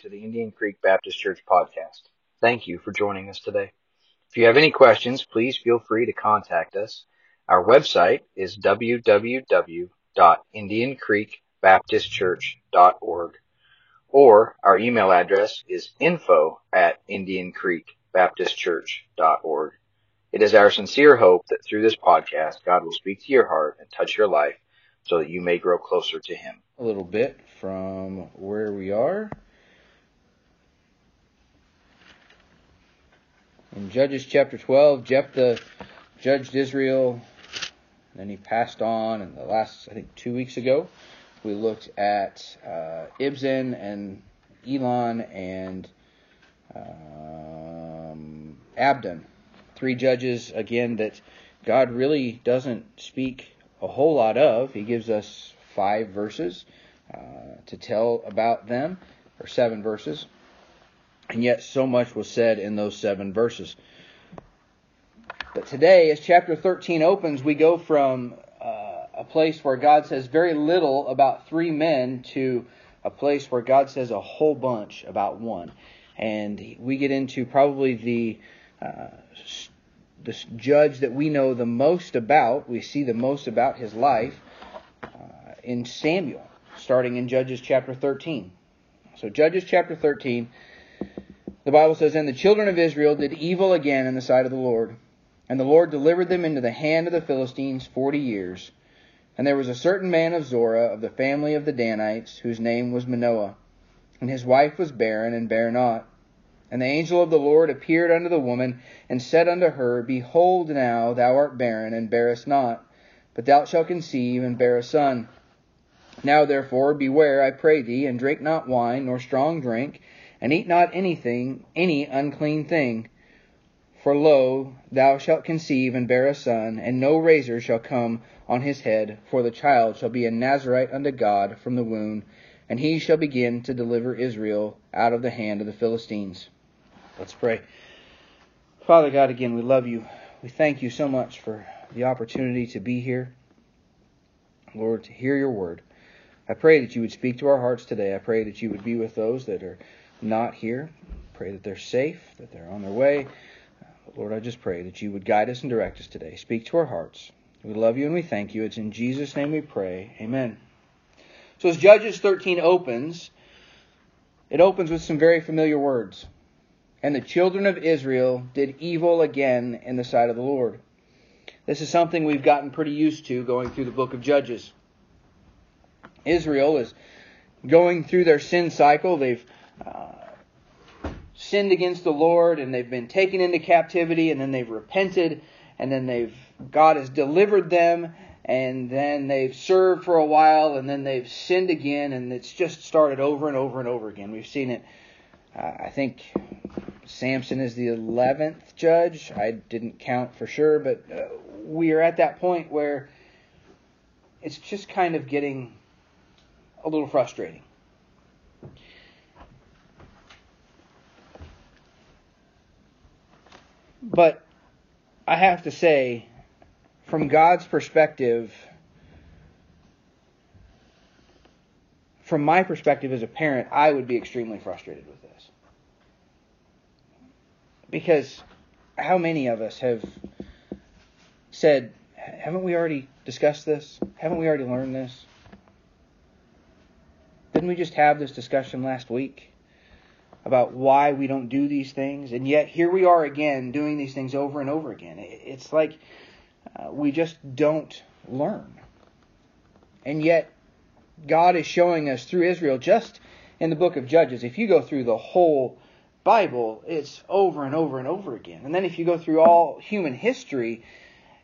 to the Indian Creek Baptist Church podcast. Thank you for joining us today. If you have any questions, please feel free to contact us. Our website is www.indiancreekbaptistchurch.org or our email address is info at indiancreekbaptistchurch.org. It is our sincere hope that through this podcast, God will speak to your heart and touch your life so that you may grow closer to Him. A little bit from where we are. In Judges chapter 12, Jephthah judged Israel, and then he passed on. And the last, I think, two weeks ago, we looked at uh, Ibzan and Elon and um, Abdon three judges, again, that God really doesn't speak a whole lot of. He gives us five verses uh, to tell about them, or seven verses. And yet, so much was said in those seven verses. But today, as chapter 13 opens, we go from uh, a place where God says very little about three men to a place where God says a whole bunch about one. And we get into probably the uh, the judge that we know the most about, we see the most about his life uh, in Samuel, starting in Judges chapter 13. So, Judges chapter 13, the Bible says, And the children of Israel did evil again in the sight of the Lord. And the Lord delivered them into the hand of the Philistines forty years. And there was a certain man of Zorah, of the family of the Danites, whose name was Manoah. And his wife was barren, and bare not. And the angel of the Lord appeared unto the woman, and said unto her, Behold, now thou art barren, and bearest not, but thou shalt conceive, and bear a son. Now therefore beware, I pray thee, and drink not wine, nor strong drink, and eat not anything, any unclean thing. For lo, thou shalt conceive, and bear a son, and no razor shall come on his head, for the child shall be a Nazarite unto God from the womb, and he shall begin to deliver Israel out of the hand of the Philistines. Let's pray. Father God, again, we love you. We thank you so much for the opportunity to be here. Lord, to hear your word. I pray that you would speak to our hearts today. I pray that you would be with those that are not here. Pray that they're safe, that they're on their way. Uh, Lord, I just pray that you would guide us and direct us today. Speak to our hearts. We love you and we thank you. It's in Jesus' name we pray. Amen. So as Judges 13 opens, it opens with some very familiar words. And the children of Israel did evil again in the sight of the Lord. This is something we've gotten pretty used to going through the book of Judges. Israel is going through their sin cycle. They've uh, sinned against the Lord and they've been taken into captivity and then they've repented and then they've God has delivered them and then they've served for a while and then they've sinned again and it's just started over and over and over again. We've seen it uh, I think Samson is the 11th judge. I didn't count for sure, but uh, we are at that point where it's just kind of getting a little frustrating. But I have to say, from God's perspective, from my perspective as a parent, I would be extremely frustrated with this. Because how many of us have said, haven't we already discussed this? Haven't we already learned this? Didn't we just have this discussion last week about why we don't do these things? And yet here we are again doing these things over and over again. It's like uh, we just don't learn. And yet God is showing us through Israel just in the book of Judges. If you go through the whole Bible, it's over and over and over again. And then if you go through all human history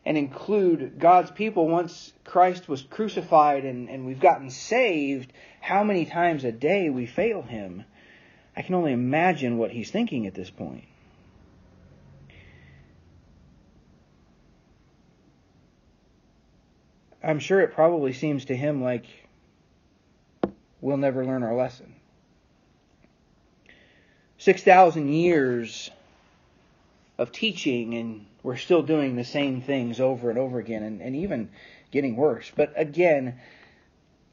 and include God's people once Christ was crucified and, and we've gotten saved, how many times a day we fail Him. I can only imagine what He's thinking at this point. I'm sure it probably seems to Him like we'll never learn our lesson. 6,000 years of teaching, and we're still doing the same things over and over again, and, and even getting worse. But again,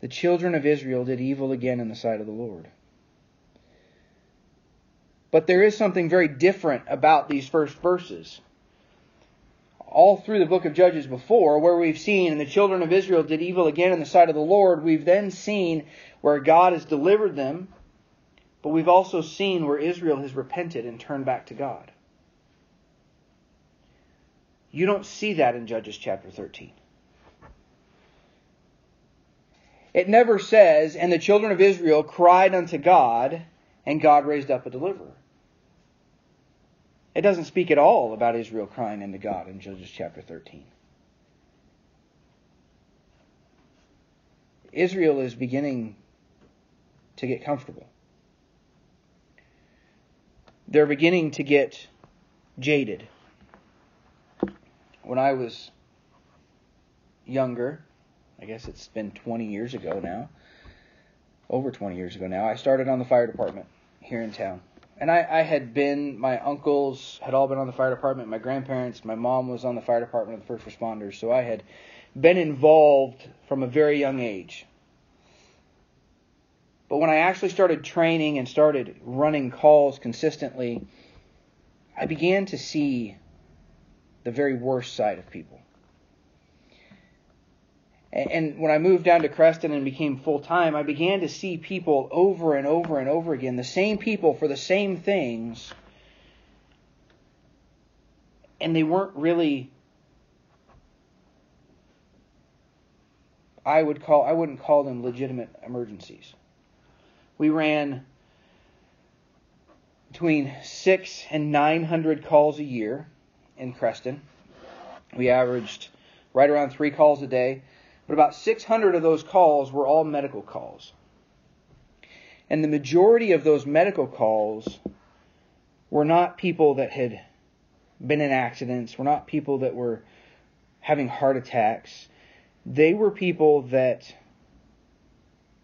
the children of Israel did evil again in the sight of the Lord. But there is something very different about these first verses. All through the book of Judges before, where we've seen, and the children of Israel did evil again in the sight of the Lord, we've then seen where God has delivered them, but we've also seen where Israel has repented and turned back to God. You don't see that in Judges chapter 13. It never says, and the children of Israel cried unto God, and God raised up a deliverer. It doesn't speak at all about Israel crying unto God in Judges chapter 13. Israel is beginning to get comfortable. They're beginning to get jaded. When I was younger, I guess it's been 20 years ago now, over 20 years ago now, I started on the fire department here in town. And I, I had been, my uncles had all been on the fire department, my grandparents, my mom was on the fire department of the first responders, so I had been involved from a very young age. But when I actually started training and started running calls consistently, I began to see the very worst side of people. And when I moved down to Creston and became full time, I began to see people over and over and over again, the same people for the same things, and they weren't really. I would call I wouldn't call them legitimate emergencies. We ran between six and nine hundred calls a year in Creston. We averaged right around three calls a day. But about 600 of those calls were all medical calls. And the majority of those medical calls were not people that had been in accidents, were not people that were having heart attacks. They were people that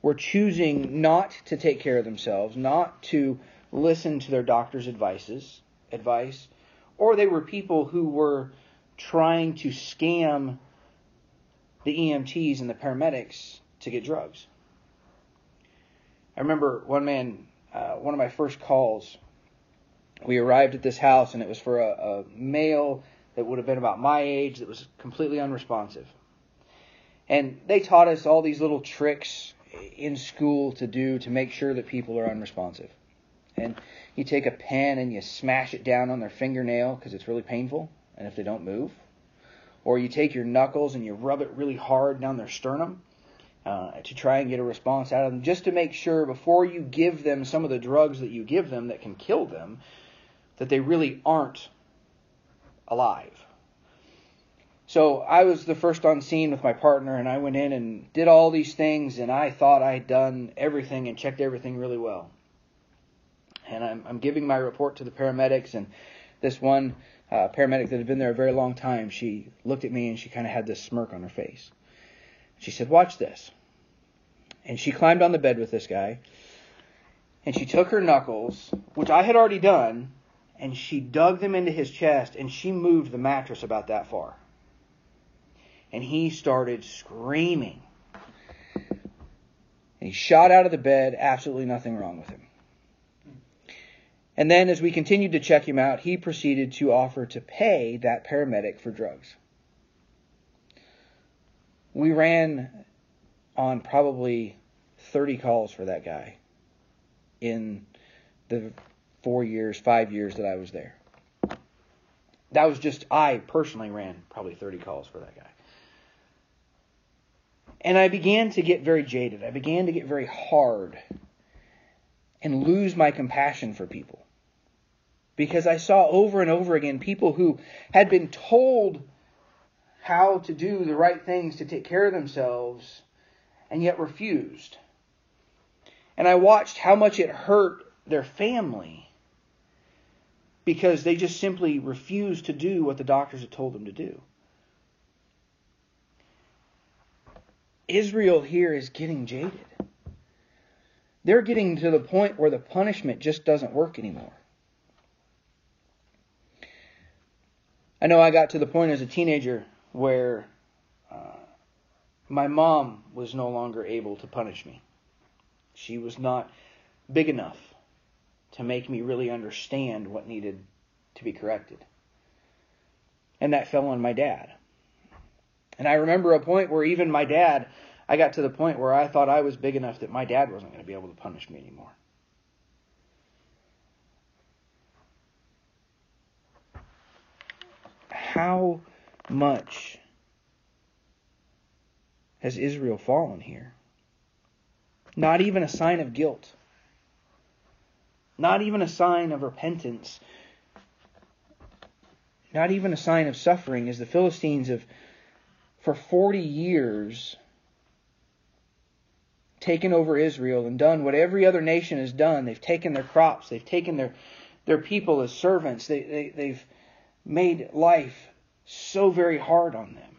were choosing not to take care of themselves, not to listen to their doctor's advices, advice, or they were people who were trying to scam the EMTs and the paramedics to get drugs. I remember one man, uh, one of my first calls, we arrived at this house and it was for a, a male that would have been about my age that was completely unresponsive. And they taught us all these little tricks in school to do to make sure that people are unresponsive. And you take a pen and you smash it down on their fingernail because it's really painful, and if they don't move, or you take your knuckles and you rub it really hard down their sternum uh, to try and get a response out of them, just to make sure before you give them some of the drugs that you give them that can kill them, that they really aren't alive. So I was the first on scene with my partner, and I went in and did all these things, and I thought I'd done everything and checked everything really well. And I'm, I'm giving my report to the paramedics, and this one uh, paramedic that had been there a very long time, she looked at me and she kind of had this smirk on her face. She said, Watch this. And she climbed on the bed with this guy, and she took her knuckles, which I had already done, and she dug them into his chest, and she moved the mattress about that far. And he started screaming. And he shot out of the bed, absolutely nothing wrong with him. And then, as we continued to check him out, he proceeded to offer to pay that paramedic for drugs. We ran on probably 30 calls for that guy in the four years, five years that I was there. That was just, I personally ran probably 30 calls for that guy. And I began to get very jaded. I began to get very hard and lose my compassion for people because I saw over and over again people who had been told how to do the right things to take care of themselves and yet refused. And I watched how much it hurt their family because they just simply refused to do what the doctors had told them to do. Israel here is getting jaded. They're getting to the point where the punishment just doesn't work anymore. I know I got to the point as a teenager where uh, my mom was no longer able to punish me. She was not big enough to make me really understand what needed to be corrected. And that fell on my dad. And I remember a point where even my dad, I got to the point where I thought I was big enough that my dad wasn't going to be able to punish me anymore. How much has Israel fallen here? Not even a sign of guilt. Not even a sign of repentance. Not even a sign of suffering, as the Philistines have, for 40 years, taken over Israel and done what every other nation has done. They've taken their crops, they've taken their, their people as servants, they, they, they've made life so very hard on them.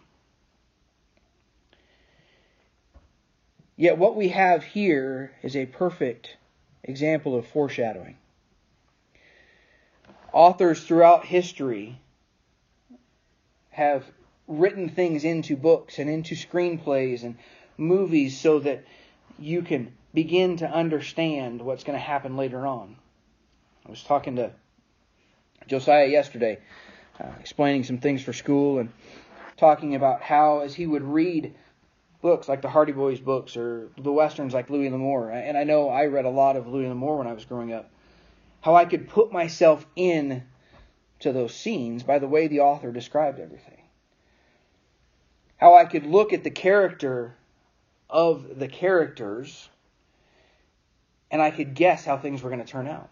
Yet what we have here is a perfect example of foreshadowing. Authors throughout history have written things into books and into screenplays and movies so that you can begin to understand what's going to happen later on. I was talking to Josiah yesterday, uh, explaining some things for school and talking about how, as he would read books like the Hardy Boys books or the westerns like Louis L'Amour, and I know I read a lot of Louis L'Amour when I was growing up, how I could put myself in to those scenes by the way the author described everything. How I could look at the character of the characters and I could guess how things were going to turn out.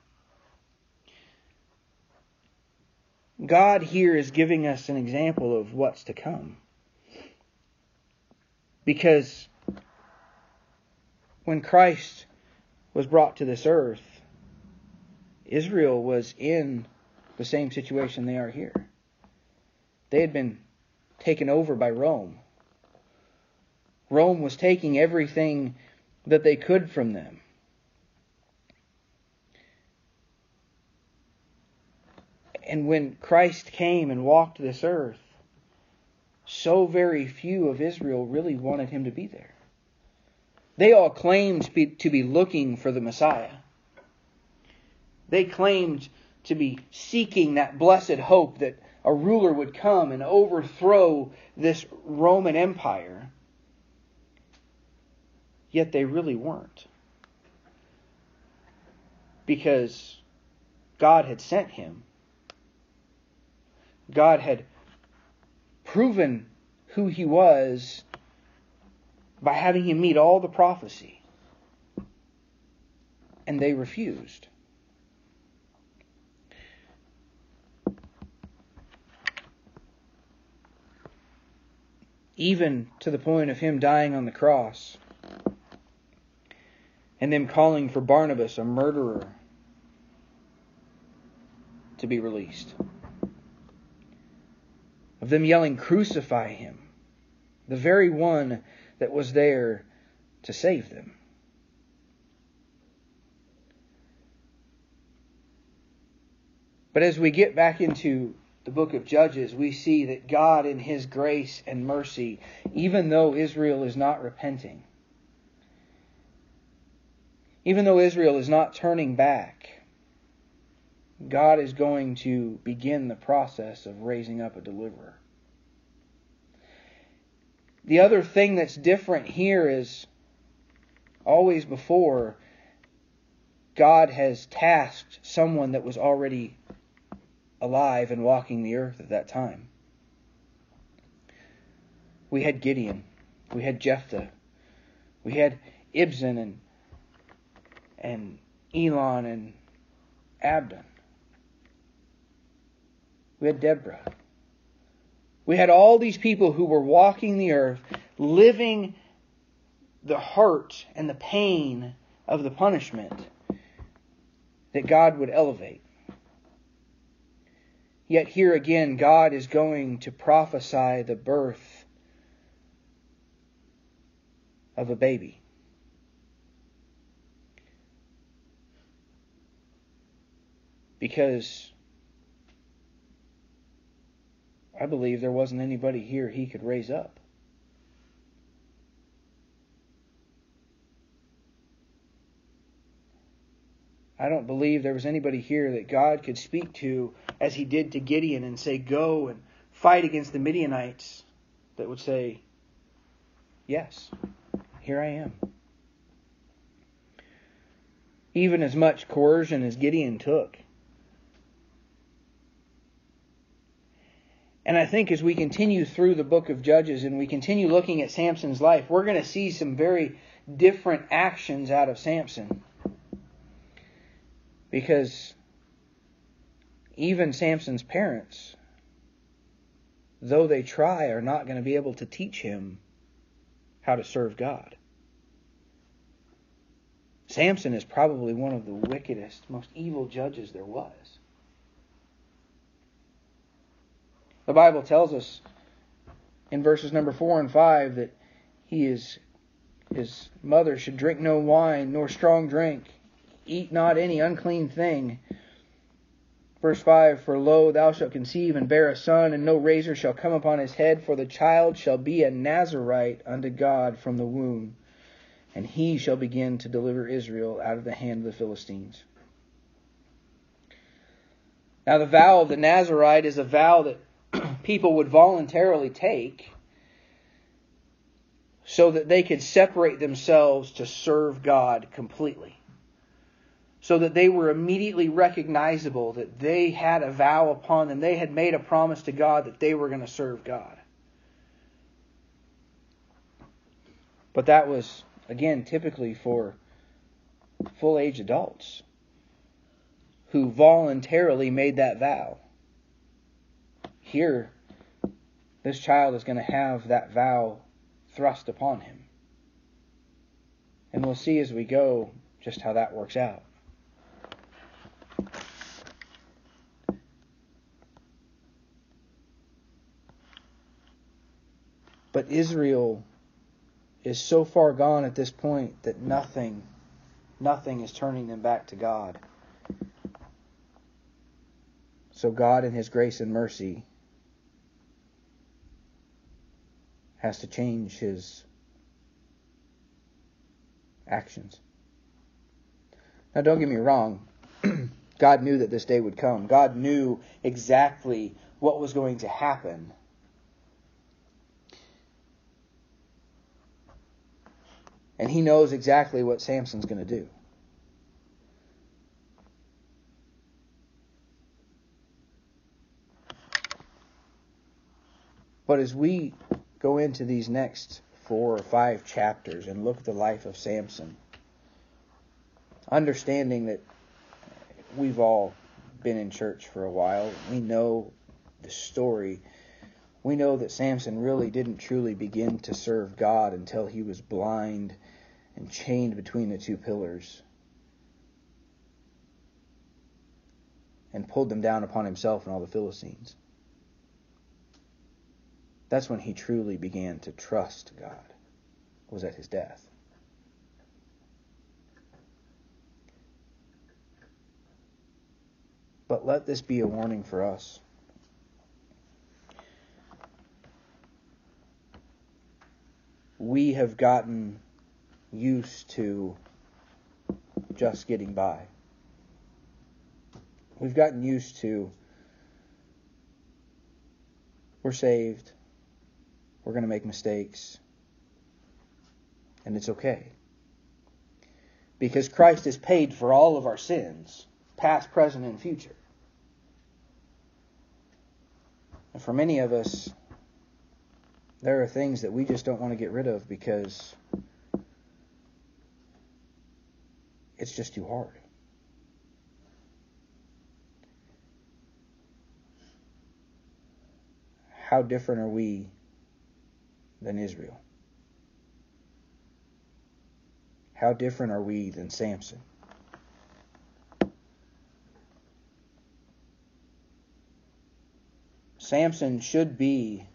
God here is giving us an example of what's to come. Because when Christ was brought to this earth, Israel was in the same situation they are here. They had been taken over by Rome. Rome was taking everything that they could from them. And when Christ came and walked this earth, so very few of Israel really wanted him to be there. They all claimed to be, to be looking for the Messiah. They claimed to be seeking that blessed hope that a ruler would come and overthrow this Roman Empire. Yet they really weren't. Because God had sent him. God had proven who he was by having him meet all the prophecy. And they refused. Even to the point of him dying on the cross and them calling for Barnabas, a murderer, to be released them yelling, Crucify him, the very one that was there to save them. But as we get back into the book of Judges, we see that God, in His grace and mercy, even though Israel is not repenting, even though Israel is not turning back, God is going to begin the process of raising up a deliverer. The other thing that's different here is always before, God has tasked someone that was already alive and walking the earth at that time. We had Gideon, we had Jephthah, we had Ibzan and and Elon and Abdon. We had Deborah. We had all these people who were walking the earth, living the hurt and the pain of the punishment that God would elevate. Yet here again, God is going to prophesy the birth of a baby. Because I believe there wasn't anybody here he could raise up. I don't believe there was anybody here that God could speak to as he did to Gideon and say, Go and fight against the Midianites, that would say, Yes, here I am. Even as much coercion as Gideon took. And I think as we continue through the book of Judges and we continue looking at Samson's life, we're going to see some very different actions out of Samson. Because even Samson's parents, though they try, are not going to be able to teach him how to serve God. Samson is probably one of the wickedest, most evil judges there was. The Bible tells us in verses number 4 and 5 that he is his mother should drink no wine nor strong drink. Eat not any unclean thing. Verse 5 for lo thou shalt conceive and bear a son and no razor shall come upon his head for the child shall be a nazarite unto God from the womb and he shall begin to deliver Israel out of the hand of the Philistines. Now the vow of the Nazarite is a vow that people would voluntarily take so that they could separate themselves to serve God completely. So that they were immediately recognizable that they had a vow upon them. They had made a promise to God that they were going to serve God. But that was, again, typically for full age adults who voluntarily made that vow. Here, this child is going to have that vow thrust upon him. And we'll see as we go just how that works out. But Israel is so far gone at this point that nothing, nothing is turning them back to God. So God, in His grace and mercy, has to change his actions. Now, don't get me wrong. God knew that this day would come. God knew exactly what was going to happen. And he knows exactly what Samson's going to do. But as we go into these next four or five chapters and look at the life of Samson, understanding that we've all been in church for a while, we know the story. We know that Samson really didn't truly begin to serve God until he was blind and chained between the two pillars and pulled them down upon himself and all the Philistines. That's when he truly began to trust God, was at his death. But let this be a warning for us. We have gotten used to just getting by. We've gotten used to we're saved, we're going to make mistakes. And it's okay. Because Christ has paid for all of our sins, past, present, and future. And for many of us, there are things that we just don't want to get rid of because it's just too hard. How different are we than Israel? How different are we than Samson? Samson should be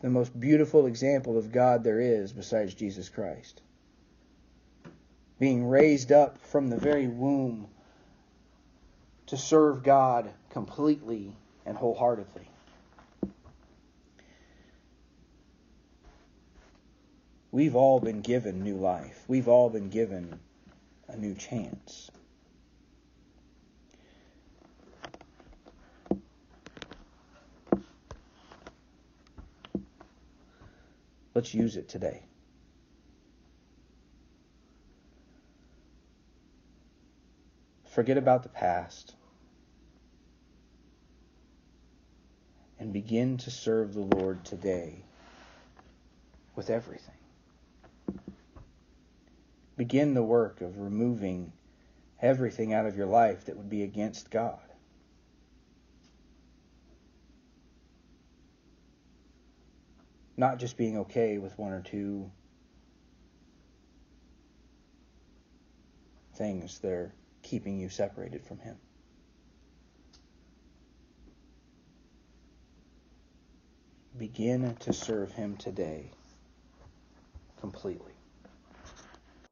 the most beautiful example of God there is besides Jesus Christ. Being raised up from the very womb to serve God completely and wholeheartedly. We've all been given new life. We've all been given a new chance. Let's use it today. Forget about the past and begin to serve the Lord today with everything. Begin the work of removing everything out of your life that would be against God. Not just being okay with one or two things that are keeping you separated from Him. Begin to serve Him today completely.